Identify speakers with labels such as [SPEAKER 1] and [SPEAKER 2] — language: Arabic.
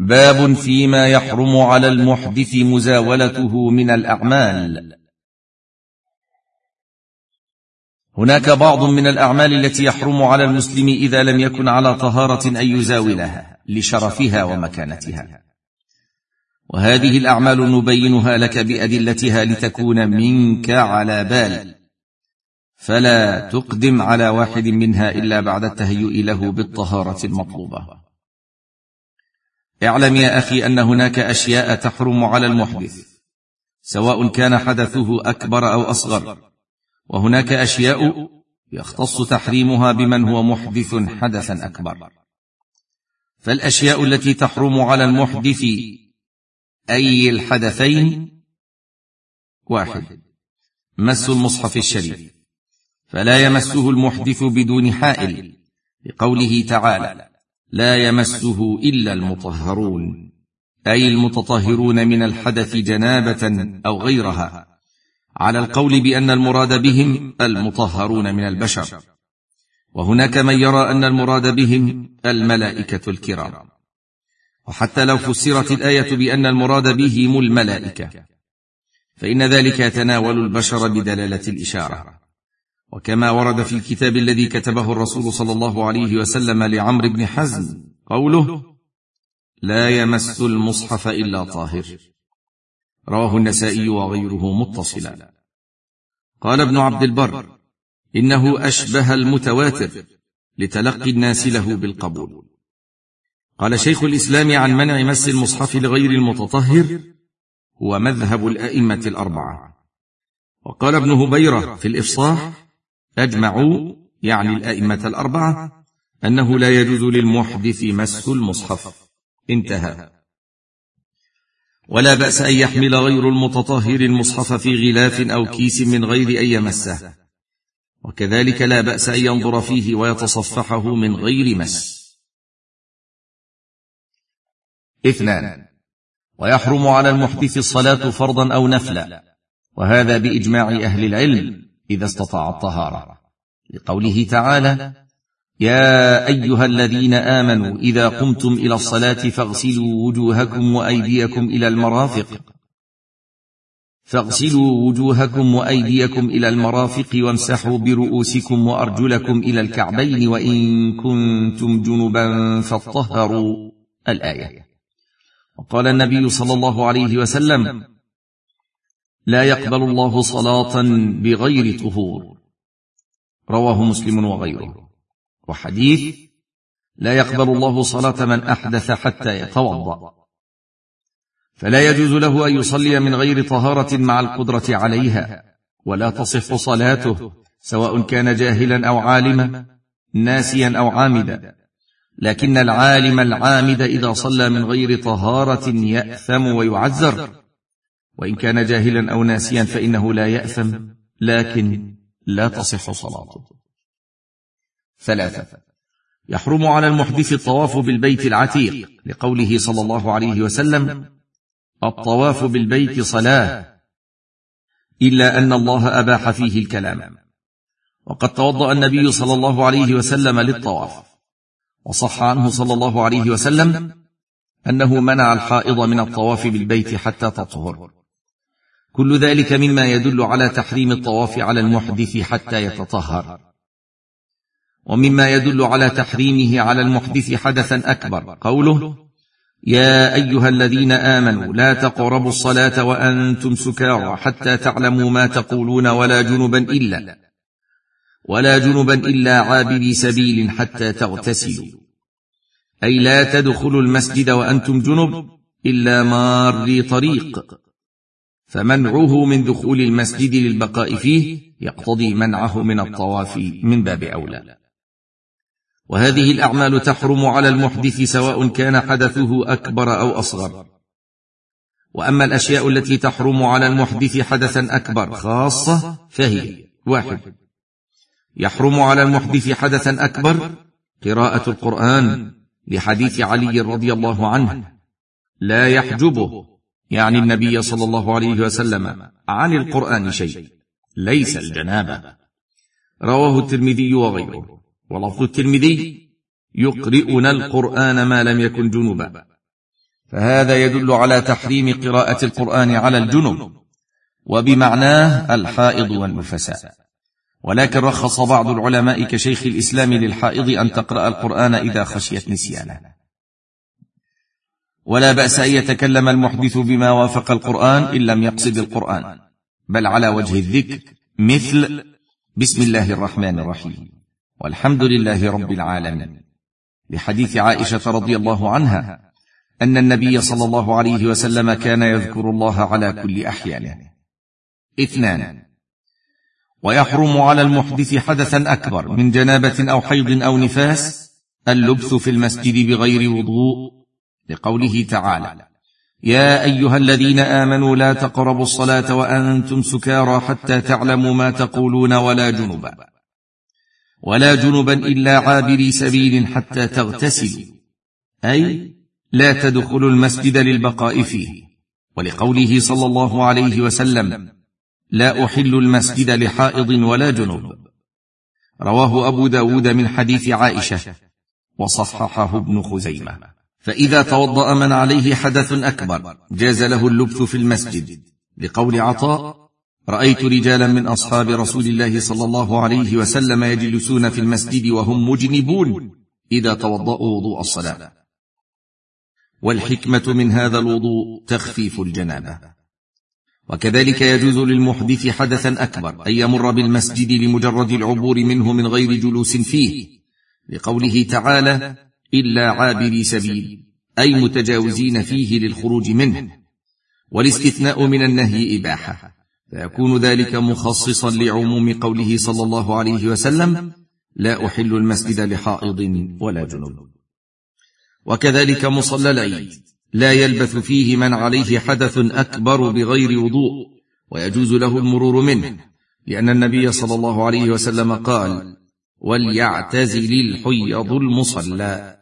[SPEAKER 1] باب فيما يحرم على المحدث مزاولته من الأعمال. هناك بعض من الأعمال التي يحرم على المسلم إذا لم يكن على طهارة أن يزاولها لشرفها ومكانتها. وهذه الأعمال نبينها لك بأدلتها لتكون منك على بال. فلا تقدم على واحد منها إلا بعد التهيؤ له بالطهارة المطلوبة. اعلم يا أخي أن هناك أشياء تحرم على المحدث سواء كان حدثه أكبر أو أصغر وهناك أشياء يختص تحريمها بمن هو محدث حدثا أكبر. فالأشياء التي تحرم على المحدث أي الحدثين واحد مس المصحف الشريف فلا يمسه المحدث بدون حائل لقوله تعالى لا يمسه إلا المطهرون. أي المتطهرون من الحدث جنابة أو غيرها. على القول بأن المراد بهم المطهرون من البشر. وهناك من يرى أن المراد بهم الملائكة الكرام. وحتى لو فسرت الآية بأن المراد بهم الملائكة. فإن ذلك يتناول البشر بدلالة الإشارة. وكما ورد في الكتاب الذي كتبه الرسول صلى الله عليه وسلم لعمرو بن حزم قوله لا يمس المصحف إلا طاهر. رواه النسائي وغيره متصلا. قال ابن عبد البر إنه أشبه المتواتر لتلقي الناس له بالقبول. قال شيخ الإسلام عن منع مس المصحف لغير المتطهر هو مذهب الأئمة الأربعة. وقال ابن هبيرة في الإفصاح اجمعوا يعني الأئمة الأربعة أنه لا يجوز للمحدث مس المصحف. انتهى. ولا بأس أن يحمل غير المتطهر المصحف في غلاف أو كيس من غير أن يمسه. وكذلك لا بأس أن ينظر فيه ويتصفحه من غير مس. اثنان. ويحرم على المحدث الصلاة فرضا أو نفلا. وهذا بإجماع أهل العلم. إذا استطاع الطهارة. لقوله تعالى يا أيها الذين آمنوا إذا قمتم إلى الصلاة فاغسلوا وجوهكم وأيديكم إلى المرافق. فاغسلوا وجوهكم وأيديكم إلى المرافق وامسحوا برؤوسكم وأرجلكم إلى الكعبين وإن كنتم جنبا فاطهروا. الآية. وقال النبي صلى الله عليه وسلم لا يقبل الله صلاة بغير طهور. رواه مسلم وغيره. وحديث لا يقبل الله صلاة من أحدث حتى يتوضأ. فلا يجوز له أن يصلي من غير طهارة مع القدرة عليها. ولا تصح صلاته سواء كان جاهلا أو عالما ناسيا أو عامدا. لكن العالم العامد إذا صلى من غير طهارة يأثم ويعذر. وإن كان جاهلا أو ناسيا فإنه لا يأثم لكن لا تصح صلاته. ثلاثة يحرم على المحدث الطواف بالبيت العتيق لقوله صلى الله عليه وسلم الطواف بالبيت صلاة إلا أن الله أباح فيه الكلام. وقد توضأ النبي صلى الله عليه وسلم للطواف. وصح عنه صلى الله عليه وسلم أنه منع الحائض من الطواف بالبيت حتى تطهر. كل ذلك مما يدل على تحريم الطواف على المحدث حتى يتطهر. ومما يدل على تحريمه على المحدث حدثا أكبر. قوله يا أيها الذين آمنوا لا تقربوا الصلاة وأنتم سكارى حتى تعلموا ما تقولون ولا جنبا إلا ولا جنبا إلا عابري سبيل حتى تغتسلوا. أي لا تدخلوا المسجد وأنتم جنب إلا ماري طريق. فمنعه من دخول المسجد للبقاء فيه يقتضي منعه من الطواف من باب أولى. وهذه الأعمال تحرم على المحدث سواء كان حدثه أكبر أو أصغر. وأما الأشياء التي تحرم على المحدث حدثا أكبر خاصة فهي واحد يحرم على المحدث حدثا أكبر قراءة القرآن لحديث علي رضي الله عنه. لا يحجبه يعني النبي صلى الله عليه وسلم عن القرآن شيء ليس الجنابة. رواه الترمذي وغيره. ولفظ الترمذي يقرئنا القرآن ما لم يكن جنبا فهذا يدل على تحريم قراءة القرآن على الجنب وبمعناه الحائض والنفساء. ولكن رخص بعض العلماء كشيخ الإسلام للحائض أن تقرأ القرآن إذا خشيت نسيانه. ولا بأس أن يتكلم المحدث بما وافق القرآن إن لم يقصد القرآن. بل على وجه الذكر مثل بسم الله الرحمن الرحيم. والحمد لله رب العالمين. لحديث عائشة رضي الله عنها أن النبي صلى الله عليه وسلم كان يذكر الله على كل أحيانه. اثنان. ويحرم على المحدث حدثا أكبر من جنابة أو حيض أو نفاس اللبث في المسجد بغير وضوء لقوله تعالى يا أيها الذين آمنوا لا تقربوا الصلاة وأنتم سكارى حتى تعلموا ما تقولون ولا جنبا. ولا جنبا إلا عابري سبيل حتى تغتسلوا. أي لا تدخلوا المسجد للبقاء فيه. ولقوله صلى الله عليه وسلم لا أحل المسجد لحائض ولا جنوب رواه أبو داود من حديث عائشة. وصححه ابن خزيمة. فإذا توضأ من عليه حدث أكبر جاز له اللبث في المسجد. لقول عطاء رأيت رجالا من أصحاب رسول الله صلى الله عليه وسلم يجلسون في المسجد وهم مجنبون إذا توضأوا وضوء الصلاة. والحكمة من هذا الوضوء تخفيف الجنابة. وكذلك يجوز للمحدث حدثا أكبر أن يمر بالمسجد لمجرد العبور منه من غير جلوس فيه. لقوله تعالى إلا عابري سبيل أي متجاوزين فيه للخروج منه. والاستثناء من النهي إباحة. فيكون ذلك مخصصا لعموم قوله صلى الله عليه وسلم لا أحل المسجد لحائض ولا جنوب وكذلك مصلى العيد. لا يلبث فيه من عليه حدث أكبر بغير وضوء ويجوز له المرور منه لأن النبي صلى الله عليه وسلم قال وليعتزل الحيض المصلى